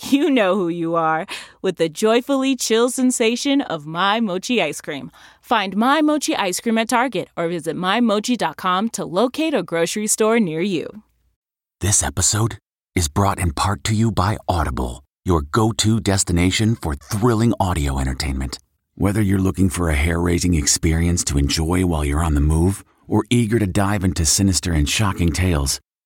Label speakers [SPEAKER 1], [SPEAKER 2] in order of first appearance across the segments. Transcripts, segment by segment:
[SPEAKER 1] you know who you are with the joyfully chill sensation of My Mochi ice cream. Find My Mochi ice cream at Target or visit MyMochi.com to locate a grocery store near you.
[SPEAKER 2] This episode is brought in part to you by Audible, your go to destination for thrilling audio entertainment. Whether you're looking for a hair raising experience to enjoy while you're on the move or eager to dive into sinister and shocking tales,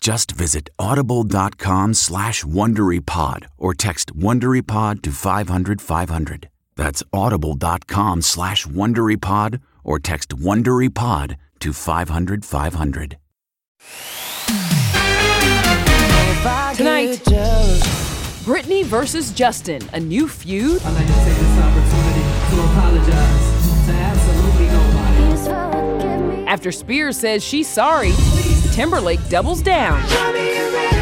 [SPEAKER 2] Just visit audible.com slash WonderyPod or text WonderyPod to 500, 500. That's audible.com slash WonderyPod or text WonderyPod to 500, 500.
[SPEAKER 3] Tonight, Britney versus Justin, a new feud.
[SPEAKER 4] I'd like to take this opportunity to apologize to absolutely nobody.
[SPEAKER 3] After Spears says she's sorry, Timberlake doubles down.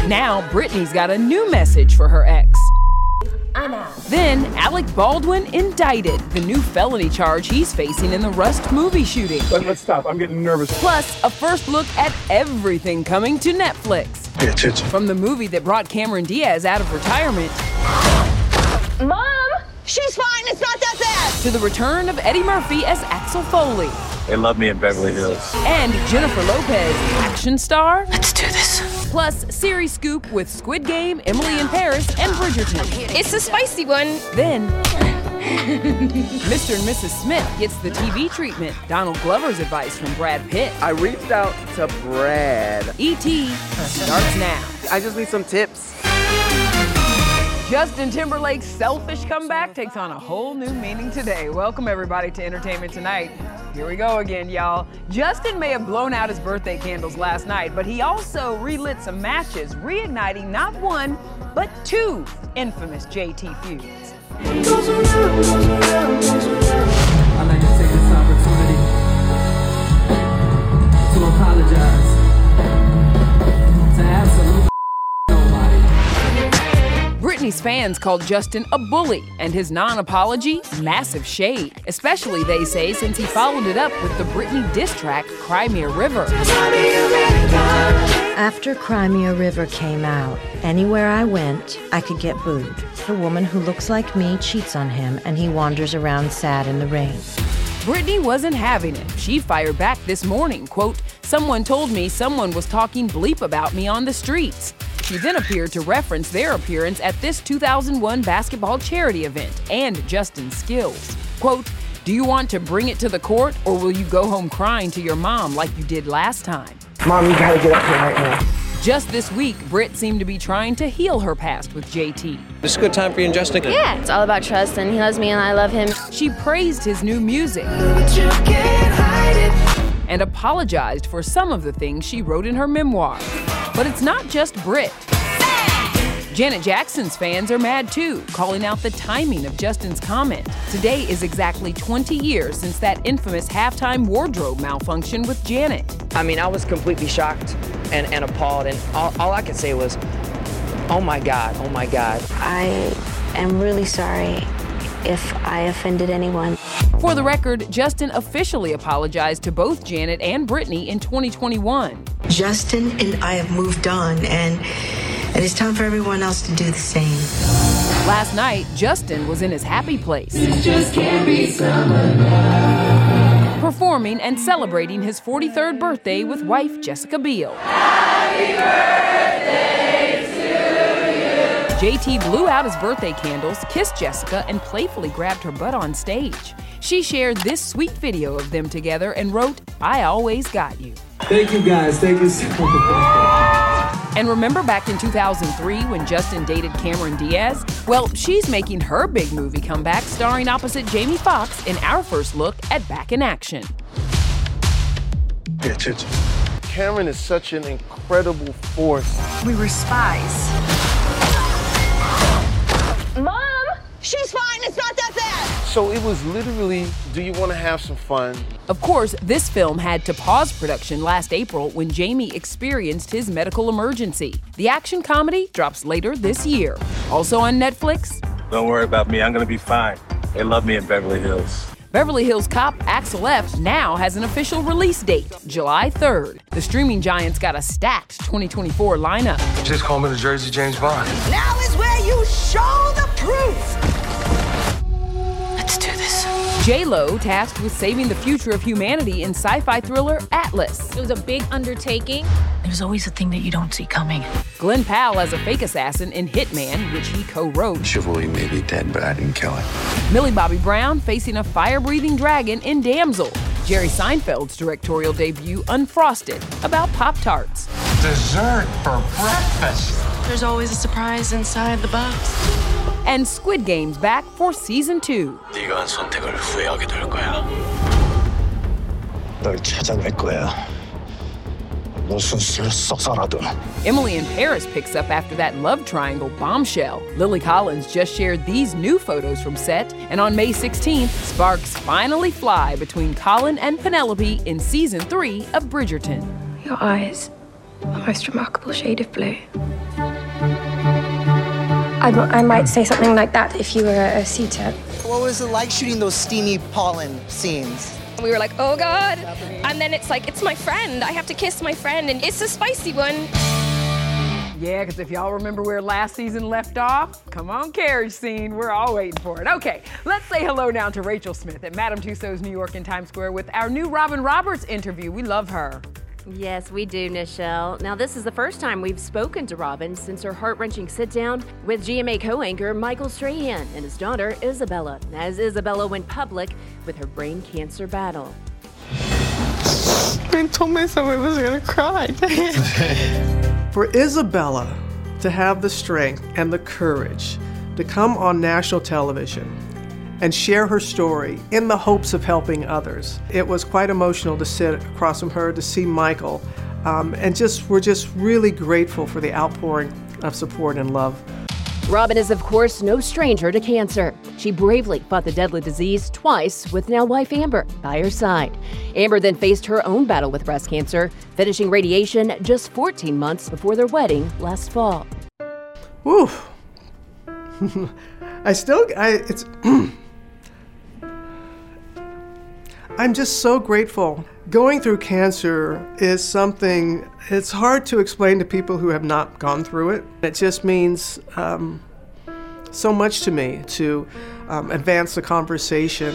[SPEAKER 3] Now, Britney's got a new message for her ex. Then, Alec Baldwin indicted the new felony charge he's facing in the Rust movie shooting.
[SPEAKER 5] Let, us stop. I'm getting nervous.
[SPEAKER 3] Plus, a first look at everything coming to Netflix.
[SPEAKER 5] Pay attention.
[SPEAKER 3] From the movie that brought Cameron Diaz out of retirement
[SPEAKER 6] Mom, she's fine. It's not that bad.
[SPEAKER 3] To the return of Eddie Murphy as Axel Foley
[SPEAKER 5] They love me in Beverly Hills.
[SPEAKER 3] and Jennifer Lopez, action star.
[SPEAKER 6] Let's do this.
[SPEAKER 3] Plus, series scoop with Squid Game, Emily in Paris, and Bridgerton.
[SPEAKER 6] It's a spicy one.
[SPEAKER 3] Then, Mr. and Mrs. Smith gets the TV treatment. Donald Glover's advice from Brad Pitt.
[SPEAKER 7] I reached out to Brad.
[SPEAKER 3] E.T. starts now.
[SPEAKER 7] I just need some tips.
[SPEAKER 3] Justin Timberlake's selfish comeback takes on a whole new meaning today. Welcome, everybody, to Entertainment Tonight. Here we go again, y'all. Justin may have blown out his birthday candles last night, but he also relit some matches, reigniting not one, but two infamous JT feuds. Britney's fans called Justin a bully, and his non apology, massive shade. Especially, they say, since he followed it up with the Britney diss track, Cry Me a River.
[SPEAKER 8] After Cry Me a River came out, anywhere I went, I could get booed. The woman who looks like me cheats on him, and he wanders around sad in the rain.
[SPEAKER 3] Britney wasn't having it. She fired back this morning, quote, Someone told me someone was talking bleep about me on the streets. She then appeared to reference their appearance at this 2001 basketball charity event and Justin's skills. Quote, Do you want to bring it to the court or will you go home crying to your mom like you did last time?
[SPEAKER 7] Mom, you gotta get up here right now.
[SPEAKER 3] Just this week, Britt seemed to be trying to heal her past with JT.
[SPEAKER 9] This is a good time for you and Justin.
[SPEAKER 6] Yeah, it's all about trust, and he loves me, and I love him.
[SPEAKER 3] She praised his new music and apologized for some of the things she wrote in her memoir. But it's not just Brit. Janet Jackson's fans are mad too, calling out the timing of Justin's comment. Today is exactly 20 years since that infamous halftime wardrobe malfunction with Janet.
[SPEAKER 7] I mean, I was completely shocked and, and appalled, and all, all I could say was, oh my God, oh my God.
[SPEAKER 9] I am really sorry if I offended anyone.
[SPEAKER 3] For the record, Justin officially apologized to both Janet and Britney in 2021.
[SPEAKER 10] Justin and I have moved on, and it is time for everyone else to do the same.
[SPEAKER 3] Last night, Justin was in his happy place. Performing and celebrating his 43rd birthday with wife Jessica Biel. JT blew out his birthday candles, kissed Jessica, and playfully grabbed her butt on stage. She shared this sweet video of them together and wrote, I always got you.
[SPEAKER 4] Thank you guys. Thank you so much.
[SPEAKER 3] And remember back in 2003 when Justin dated Cameron Diaz? Well, she's making her big movie comeback starring opposite Jamie Foxx in our first look at Back in Action.
[SPEAKER 11] Pay attention. Cameron is such an incredible force.
[SPEAKER 12] We were spies.
[SPEAKER 6] Mom, she's fine. It's not that bad.
[SPEAKER 11] So it was literally, do you want to have some fun?
[SPEAKER 3] Of course, this film had to pause production last April when Jamie experienced his medical emergency. The action comedy drops later this year. Also on Netflix,
[SPEAKER 5] Don't worry about me. I'm going to be fine. They love me in Beverly Hills.
[SPEAKER 3] Beverly Hills Cop Axel F now has an official release date, July 3rd. The streaming giant's got a stacked 2024 lineup.
[SPEAKER 13] Just call me the Jersey James Bond.
[SPEAKER 12] Now is where you show the proof.
[SPEAKER 9] Let's do this.
[SPEAKER 3] J-Lo tasked with saving the future of humanity in sci-fi thriller Atlas.
[SPEAKER 1] It was a big undertaking.
[SPEAKER 9] There's always a thing that you don't see coming.
[SPEAKER 3] Glen Powell as a fake assassin in Hitman, which he co-wrote.
[SPEAKER 13] Chivalry may be dead, but I didn't kill it.
[SPEAKER 3] Millie Bobby Brown facing a fire-breathing dragon in Damsel. Jerry Seinfeld's directorial debut Unfrosted, about Pop-Tarts.
[SPEAKER 13] Dessert for breakfast.
[SPEAKER 9] There's always a surprise inside the box
[SPEAKER 3] And Squid Game's back for season two.
[SPEAKER 13] 네가 한 선택을 후회하게 될 거야. 널 찾아낼 거야. 무슨 수를 썩살아도.
[SPEAKER 3] Emily in Paris picks up after that love triangle bombshell. Lily Collins just shared these new photos from set, and on May 16th, sparks finally fly between Colin and Penelope in season three of Bridgerton.
[SPEAKER 9] Your eyes, the most remarkable shade of blue.
[SPEAKER 14] I, I might say something like that if you were a, a suitor.
[SPEAKER 15] What was it like shooting those steamy pollen scenes?
[SPEAKER 16] We were like, oh God. And then it's like, it's my friend. I have to kiss my friend. And it's a spicy one.
[SPEAKER 3] Yeah, because if y'all remember where last season left off, come on, carriage scene. We're all waiting for it. Okay, let's say hello now to Rachel Smith at Madame Tussauds New York in Times Square with our new Robin Roberts interview. We love her.
[SPEAKER 17] Yes, we do, Nischelle. Now, this is the first time we've spoken to Robin since her heart wrenching sit down with GMA co anchor Michael Strahan and his daughter Isabella, as Isabella went public with her brain cancer battle.
[SPEAKER 18] I told myself I was gonna cry.
[SPEAKER 19] For Isabella to have the strength and the courage to come on national television and share her story in the hopes of helping others, it was quite emotional to sit across from her to see Michael. Um, and just we're just really grateful for the outpouring of support and love.
[SPEAKER 17] Robin is, of course, no stranger to cancer. She bravely fought the deadly disease twice with now wife Amber by her side. Amber then faced her own battle with breast cancer, finishing radiation just 14 months before their wedding last fall.
[SPEAKER 19] Woo! I still, I, it's, I'm just so grateful. Going through cancer is something, it's hard to explain to people who have not gone through it. It just means um, so much to me to um, advance the conversation.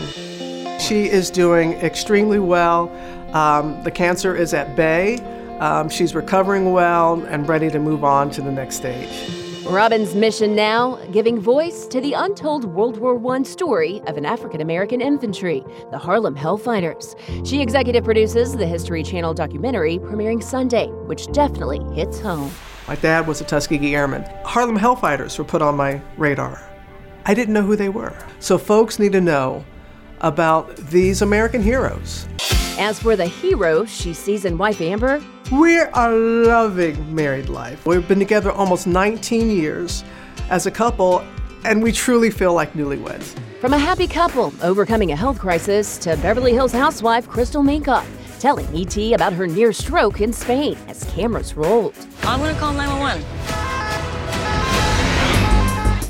[SPEAKER 19] She is doing extremely well. Um, the cancer is at bay. Um, she's recovering well and ready to move on to the next stage.
[SPEAKER 17] Robin's mission now giving voice to the untold World War I story of an African American infantry, the Harlem Hellfighters. She executive produces the History Channel documentary premiering Sunday, which definitely hits home.
[SPEAKER 19] My dad was a Tuskegee Airman. Harlem Hellfighters were put on my radar. I didn't know who they were. So folks need to know about these American heroes.
[SPEAKER 17] As for the hero she sees in wife Amber,
[SPEAKER 19] we are a loving married life. We've been together almost 19 years as a couple, and we truly feel like newlyweds.
[SPEAKER 17] From a happy couple overcoming a health crisis to Beverly Hills housewife Crystal Minkoff telling ET about her near stroke in Spain as cameras rolled.
[SPEAKER 20] I'm gonna call 911.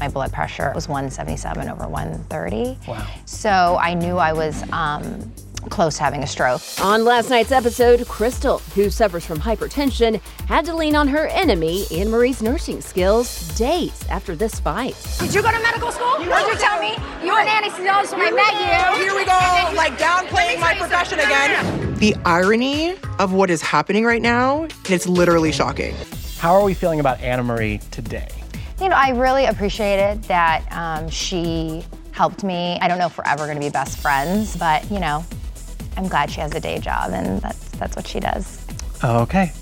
[SPEAKER 21] My blood pressure was 177 over 130.
[SPEAKER 20] Wow.
[SPEAKER 21] So I knew I was um, close to having a stroke.
[SPEAKER 17] On last night's episode, Crystal, who suffers from hypertension, had to lean on her enemy, Annemarie's nursing skills, days after this fight.
[SPEAKER 6] Did you go to medical school? You What'd you tell me? You were an anesthesiologist when I met you.
[SPEAKER 22] Here we go, like downplaying my profession again. The irony of what is happening right now, it's literally shocking.
[SPEAKER 23] How are we feeling about Annemarie today?
[SPEAKER 21] You know, I really appreciated that um, she helped me. I don't know if we're ever going to be best friends, but you know, I'm glad she has a day job and that's that's what she does.
[SPEAKER 23] Okay.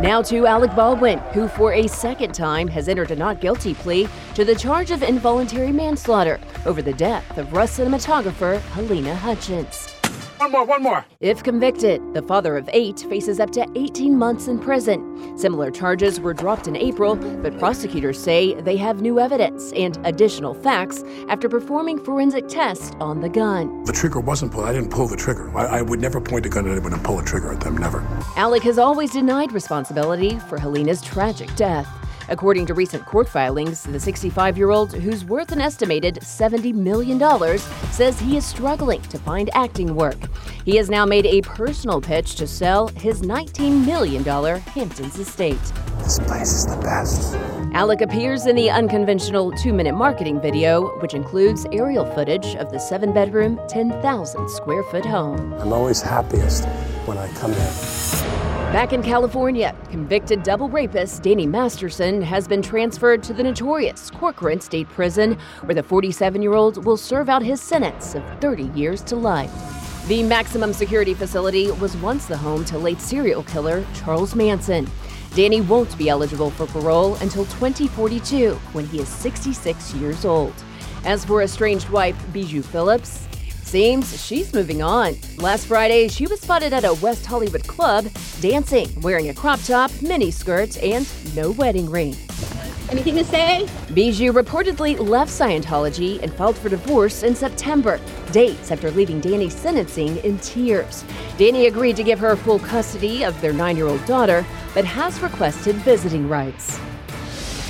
[SPEAKER 17] Now to Alec Baldwin, who for a second time has entered a not guilty plea to the charge of involuntary manslaughter over the death of Rust cinematographer Halyna Hutchins.
[SPEAKER 24] One more, one more.
[SPEAKER 17] If convicted, the father of eight faces up to 18 months in prison. Similar charges were dropped in April, but prosecutors say they have new evidence and additional facts after performing forensic tests on the gun.
[SPEAKER 13] The trigger wasn't pulled. I didn't pull the trigger. I, I would never point a gun at anyone and pull a trigger at them. Never.
[SPEAKER 17] Alec has always denied responsibility for Halyna's tragic death. According to recent court filings, the 65 year old, who's worth an estimated $70 million, says he is struggling to find acting work. He has now made a personal pitch to sell his $19 million Hamptons estate.
[SPEAKER 13] This place is the best.
[SPEAKER 17] Alec appears in the unconventional two minute marketing video, which includes aerial footage of the seven bedroom, 10,000 square foot home.
[SPEAKER 13] I'm always happiest when I come here.
[SPEAKER 17] Back in California, convicted double rapist Danny Masterson has been transferred to the notorious Corcoran State Prison, where the 47 year old will serve out his sentence of 30 years to life. The maximum security facility was once the home to late serial killer Charles Manson. Danny won't be eligible for parole until 2042, when he is 66 years old. As for estranged wife Bijou Phillips, Seems she's moving on. Last Friday, she was spotted at a West Hollywood club dancing, wearing a crop top, mini skirt, and no wedding ring.
[SPEAKER 6] Anything to say?
[SPEAKER 17] Bijou reportedly left Scientology and filed for divorce in September, dates after leaving Danny's sentencing in tears. Danny agreed to give her full custody of their nine year old daughter, but has requested visiting rights.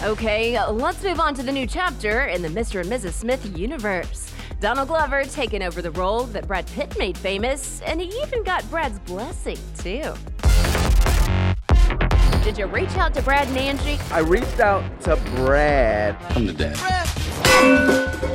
[SPEAKER 17] Okay, let's move on to the new chapter in the Mr. and Mrs. Smith universe. Donald Glover taking over the role that Brad Pitt made famous, and he even got Brad's blessing, too. Did you reach out to Brad and Angie?
[SPEAKER 25] I reached out to Brad.
[SPEAKER 13] I'm the dad.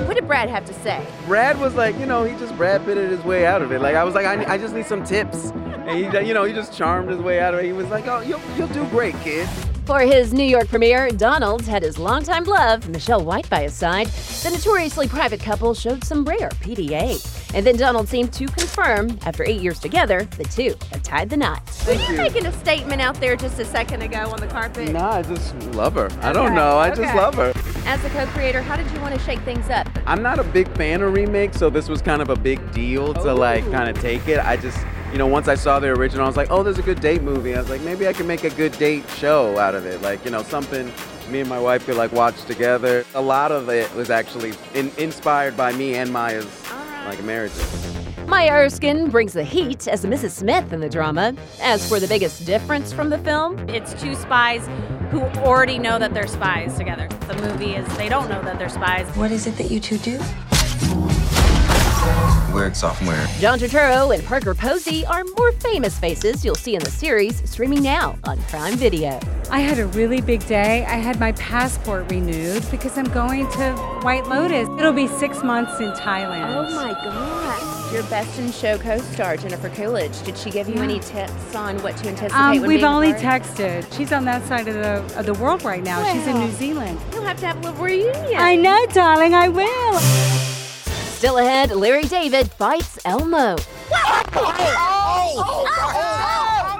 [SPEAKER 17] What did Brad have to say?
[SPEAKER 25] Brad was like, you know, he just Brad Pitted his way out of it. Like I was like, I, I just need some tips, and he, you know, he just charmed his way out of it. He was like, oh, you'll, you'll do great, kid.
[SPEAKER 17] For his New York premiere, Donald had his longtime love, Michelle White, by his side. The notoriously private couple showed some rare PDA. And then Donald seemed to confirm, after eight years together, the two have tied the knot.
[SPEAKER 25] Thank
[SPEAKER 17] Were
[SPEAKER 25] you.
[SPEAKER 17] making a statement out there just a second ago on the carpet?
[SPEAKER 25] Nah, I just love her. I don't
[SPEAKER 17] Okay,
[SPEAKER 25] know. I just love her.
[SPEAKER 17] As the co-creator, how did you want to shake things up?
[SPEAKER 25] I'm not a big fan of remakes, so this was kind of a big deal to like oh. kind of take it. I just, you know, once I saw the original, I was like, oh, there's a good date movie. I was like, maybe I can make a good date show out of it. Like, you know, something me and my wife could like watch together. A lot of it was actually in, inspired by me and Maya's like marriages.
[SPEAKER 17] Maya Erskine brings the heat as Mrs. Smith in the drama. As for the biggest difference from the film,
[SPEAKER 1] It's two spies who already know that they're spies together. The movie is they don't know that they're spies.
[SPEAKER 10] What is it that you two do?
[SPEAKER 26] We're sophomore.
[SPEAKER 17] John Turturro and Parker Posey are more famous faces you'll see in the series, streaming now on Prime Video.
[SPEAKER 27] I had a really big day. I had my passport renewed because I'm going to White Lotus. It'll be six months in Thailand.
[SPEAKER 3] Oh my gosh. Your best in show co star, Jennifer Coolidge, did she give you any tips on what to anticipate
[SPEAKER 27] Um, we've only
[SPEAKER 3] apart?
[SPEAKER 27] texted. She's on that side of the of the world right now. She's in New Zealand.
[SPEAKER 3] You'll have to have a little reunion.
[SPEAKER 27] I know, darling. I will.
[SPEAKER 17] Still ahead, Larry David fights Elmo.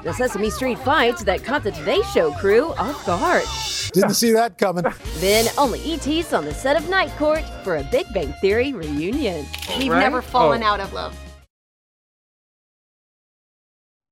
[SPEAKER 17] The Sesame Street fight that caught the Today Show crew off guard.
[SPEAKER 13] Didn't see that coming.
[SPEAKER 17] Then only ET's on the set of Night Court for a Big Bang Theory reunion.
[SPEAKER 28] We've
[SPEAKER 25] Right?
[SPEAKER 28] never fallen
[SPEAKER 25] Oh.
[SPEAKER 28] out of love.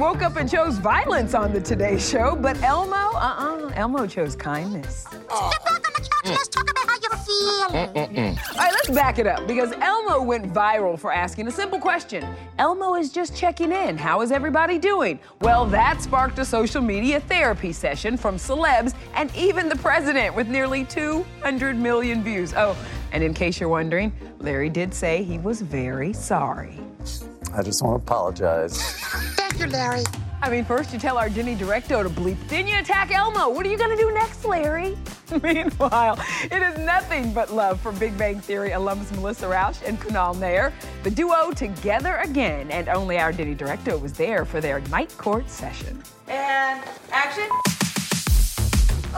[SPEAKER 3] woke up and chose violence on the Today Show, but Elmo, uh-uh, Elmo chose kindness.
[SPEAKER 6] Let's talk about how you're feeling.
[SPEAKER 3] All right, let's back it up because Elmo went viral for asking a simple question. Elmo is just checking in. How is everybody doing? Well, that sparked a social media therapy session from celebs and even the president with nearly 200 million views. Oh, and in case you're wondering, Larry did say he was very sorry.
[SPEAKER 29] I just want to apologize.
[SPEAKER 6] Thank you, Larry.
[SPEAKER 3] I mean, first you tell our Denny Directo to bleep, then you attack Elmo. What are you gonna do next, Larry? Meanwhile, it is nothing but love for Big Bang Theory alums Melissa Rauch and Kunal Nayyar. The duo together again, and only our Denny Directo was there for their night court session.
[SPEAKER 30] And action.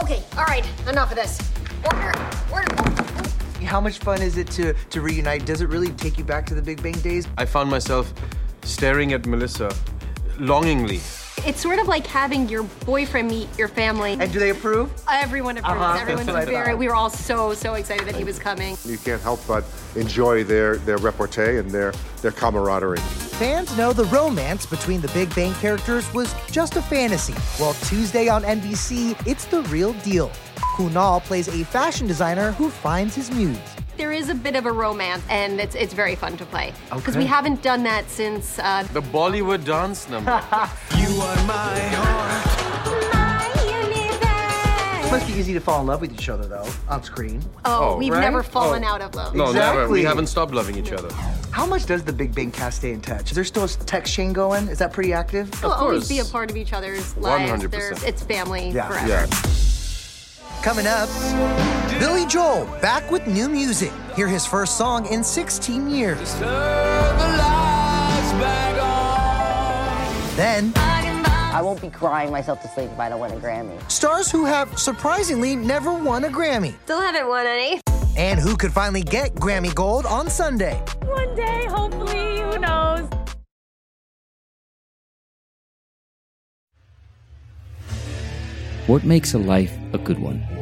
[SPEAKER 6] Okay, all right, enough of this. Order, order.
[SPEAKER 15] How much fun is it to, to reunite? Does it really take you back to the Big Bang days?
[SPEAKER 31] I found myself staring at Melissa longingly.
[SPEAKER 32] It's sort of like having your boyfriend meet your family.
[SPEAKER 15] And do they approve?
[SPEAKER 32] Everyone approves.
[SPEAKER 15] Uh-huh.
[SPEAKER 32] Everyone's
[SPEAKER 15] That's what I
[SPEAKER 32] very. We were all so so excited that he was coming.
[SPEAKER 33] You can't help but enjoy their, their repartee and their, their camaraderie.
[SPEAKER 15] Fans know the romance between the Big Bang characters was just a fantasy. Well, Tuesday on NBC, it's the real deal. Kunal plays a fashion designer who finds his muse.
[SPEAKER 32] There is a bit of a romance, and it's it's very fun to play because
[SPEAKER 31] Okay.
[SPEAKER 32] we haven't done that since. Uh,
[SPEAKER 31] The Bollywood dance number.
[SPEAKER 15] you are my heart. It must be easy to fall in love with each other, though, on screen.
[SPEAKER 32] oh,
[SPEAKER 31] Oh,
[SPEAKER 32] we've
[SPEAKER 15] right?
[SPEAKER 32] never fallen
[SPEAKER 31] Oh.
[SPEAKER 32] out of love.
[SPEAKER 31] No, never. We haven't stopped loving each other.
[SPEAKER 15] How much does the Big Bang cast stay in touch? Is there still a text chain going? Is that pretty active?
[SPEAKER 32] We'll always be a part of each other's lives.
[SPEAKER 15] 100%.
[SPEAKER 32] There's, it's family
[SPEAKER 15] Yeah.
[SPEAKER 32] forever.
[SPEAKER 15] Coming up, Billy Joel back with new music. Hear his first song in 16 years. Then,
[SPEAKER 34] I won't be crying myself to sleep if I don't win a Grammy.
[SPEAKER 15] stars who have surprisingly never won a Grammy.
[SPEAKER 32] Still haven't won any.
[SPEAKER 15] And who could finally get Grammy Gold on Sunday.
[SPEAKER 32] One day, hopefully, who knows?
[SPEAKER 35] What makes a life a good one?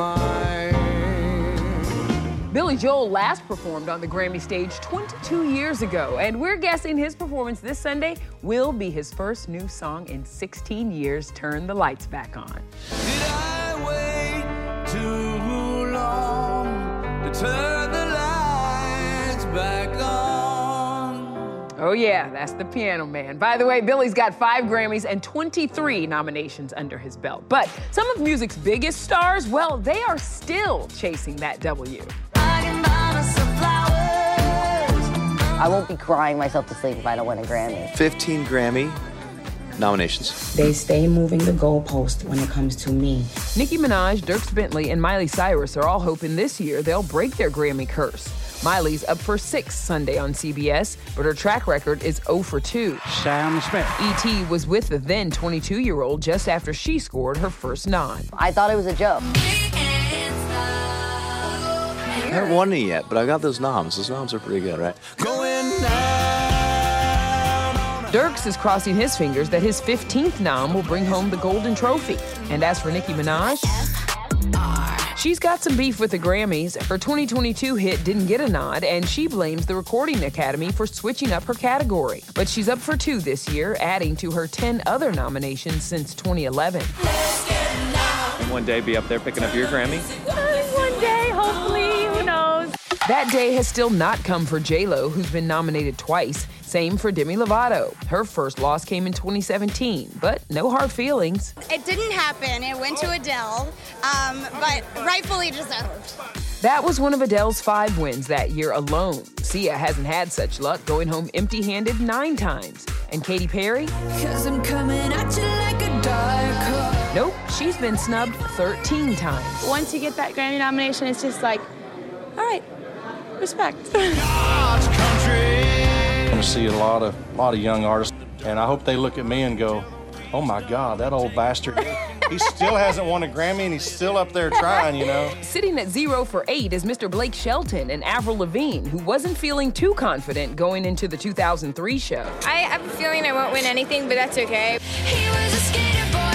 [SPEAKER 26] State of mind.
[SPEAKER 3] Billy Joel last performed on the Grammy stage 22 years ago, and we're guessing his performance this Sunday will be his first new song in 16 years, Turn the Lights Back On.
[SPEAKER 26] Too long to turn
[SPEAKER 3] Oh, yeah, that's the piano man. By the way, Billy's got five Grammys and 23 nominations under his belt. But some of music's biggest stars, well, they are still chasing that W.
[SPEAKER 34] I won't be crying myself to sleep if I don't win a Grammy.
[SPEAKER 28] 15 Grammy nominations.
[SPEAKER 36] They stay moving the goalpost when it comes to me.
[SPEAKER 3] Nicki Minaj, Dierks Bentley, and Miley Cyrus are all hoping this year they'll break their Grammy curse. Miley's up for six Sunday on CBS, but her track record is 0 for 2.
[SPEAKER 26] Sam Smith.
[SPEAKER 3] E.T. was with the then 22 year old just after she scored her first nod.
[SPEAKER 34] I thought it was a joke.
[SPEAKER 28] I haven't won any yet, but I got those noms. Those noms are pretty good, right?
[SPEAKER 3] Dierks is crossing his fingers that his 15th nom will bring home the golden trophy. And as for Nicki Minaj, She's got some beef with the Grammys. Her 2022 hit didn't get a nod, and she blames the Recording Academy for switching up her category. But she's up for two this year, adding to her 10 other nominations since 2011.
[SPEAKER 37] One day be up there picking up your Grammy?
[SPEAKER 3] That day has still not come for J-Lo, who's been nominated twice. Same for Demi Lovato. Her first loss came in 2017, but no hard feelings.
[SPEAKER 38] It didn't happen. It went to Adele, um, but rightfully deserved.
[SPEAKER 3] That was one of Adele's five wins that year alone. Sia hasn't had such luck, going home empty handed nine times. And Katy Perry? Like nope, she's been snubbed 13 times.
[SPEAKER 39] Once you get that Grammy nomination, it's just like, all right, respect.
[SPEAKER 40] to see a lot of a lot of young artists, and I hope they look at me and go, "Oh my God, that old bastard! he still hasn't won a Grammy, and he's still up there trying." You know.
[SPEAKER 3] Sitting at zero for eight is Mr. Blake Shelton and Avril Lavigne, who wasn't feeling too confident going into the 2003 show.
[SPEAKER 38] I have a feeling I won't win anything, but that's okay.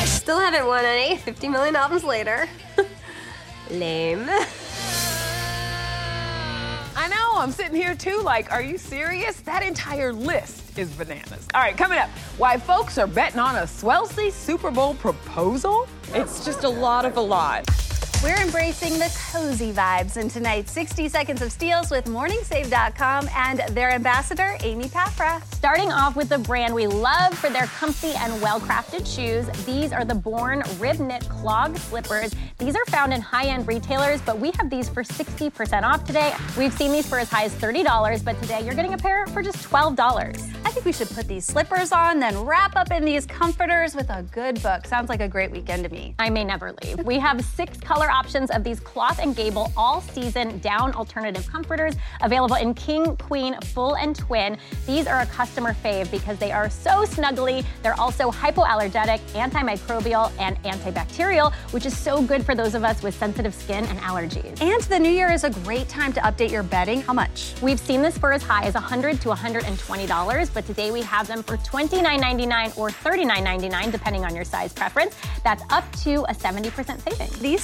[SPEAKER 32] Still haven't won any. 50 million albums later. Lame.
[SPEAKER 3] I know, I'm sitting here too, like, are you serious? That entire list is bananas. All right, coming up, why folks are betting on a Swelsey Super Bowl proposal? It's just a lot of a lot.
[SPEAKER 41] We're embracing the cozy vibes in tonight's 60 Seconds of Steals with MorningSave.com and their ambassador, Amy Paffrath.
[SPEAKER 42] Starting off with the brand we love for their comfy and well-crafted shoes. These are the Born Rib Knit Clog Slippers. These are found in high-end retailers, but we have these for 60% off today. We've seen these for as high as $30, but today you're getting a pair for just $12.
[SPEAKER 41] I think we should put these slippers on, then wrap up in these comforters with a good book. Sounds like a great weekend to me.
[SPEAKER 42] I may never leave. We have six color options of these cloth and gable all season down alternative comforters available in king, queen, full, and twin. These are a customer fave because they are so snuggly. They're also hypoallergenic, antimicrobial, and antibacterial, which is so good for those of us with sensitive skin and allergies.
[SPEAKER 41] And the new year is a great time to update your bedding. How much?
[SPEAKER 42] We've seen this for as high as $100 to $120, but today we have them for $29.99 or $39.99, depending on your size preference. That's up to a 70% saving.
[SPEAKER 41] These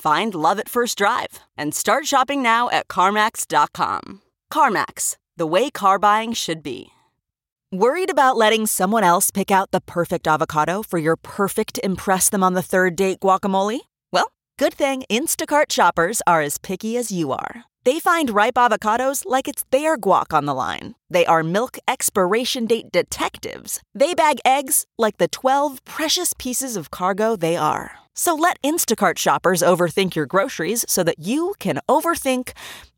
[SPEAKER 43] Find love at first drive and start shopping now at CarMax.com. CarMax, the way car buying should be. Worried about letting someone else pick out the perfect avocado for your perfect Impress Them on the Third Date guacamole? Well, good thing Instacart shoppers are as picky as you are. They find ripe avocados like it's their guac on the line. They are milk expiration date detectives. They bag eggs like the 12 precious pieces of cargo they are. So let Instacart shoppers overthink your groceries so that you can overthink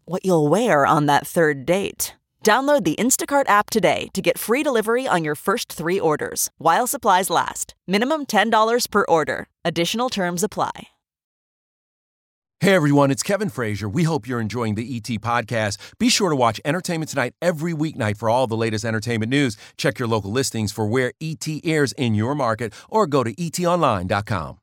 [SPEAKER 43] what you'll wear on that third date. Download the Instacart app today to get free delivery on your first three orders while supplies last. Minimum $10 per order. Additional terms apply.
[SPEAKER 44] Hey everyone, it's Kevin Frazier. We hope you're enjoying the ET podcast. Be sure to watch Entertainment Tonight every weeknight for all the latest entertainment news. Check your local listings for where ET airs in your market or go to etonline.com.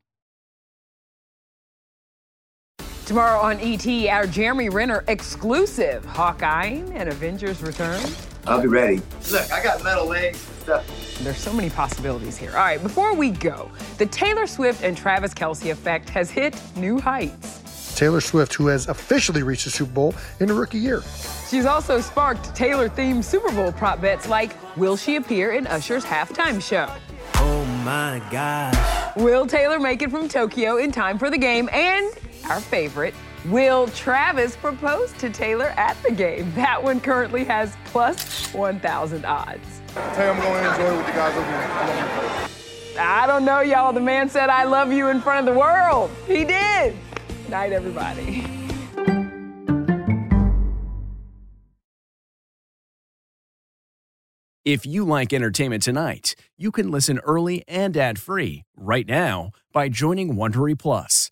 [SPEAKER 3] Tomorrow on ET, our Jeremy Renner exclusive Hawkeye and Avengers return.
[SPEAKER 45] I'll be ready. Look, I got metal legs and stuff.
[SPEAKER 3] There's so many possibilities here. All right, before we go, the Taylor Swift and Travis Kelce effect has hit new heights.
[SPEAKER 33] Taylor Swift, who has officially reached the Super Bowl in her rookie year.
[SPEAKER 3] She's also sparked Taylor themed Super Bowl prop bets like Will she appear in Usher's halftime show?
[SPEAKER 46] Oh my gosh.
[SPEAKER 3] Will Taylor make it from Tokyo in time for the game? And our favorite, will Travis propose to Taylor at the game? That one currently has plus 1,000 odds.
[SPEAKER 33] Hey, I'm going to enjoy it with you guys over here.
[SPEAKER 3] I don't know, y'all. The man said, I love you in front of the world. He did. Night, everybody.
[SPEAKER 47] If you like entertainment tonight, you can listen early and ad-free right now by joining Wondery Plus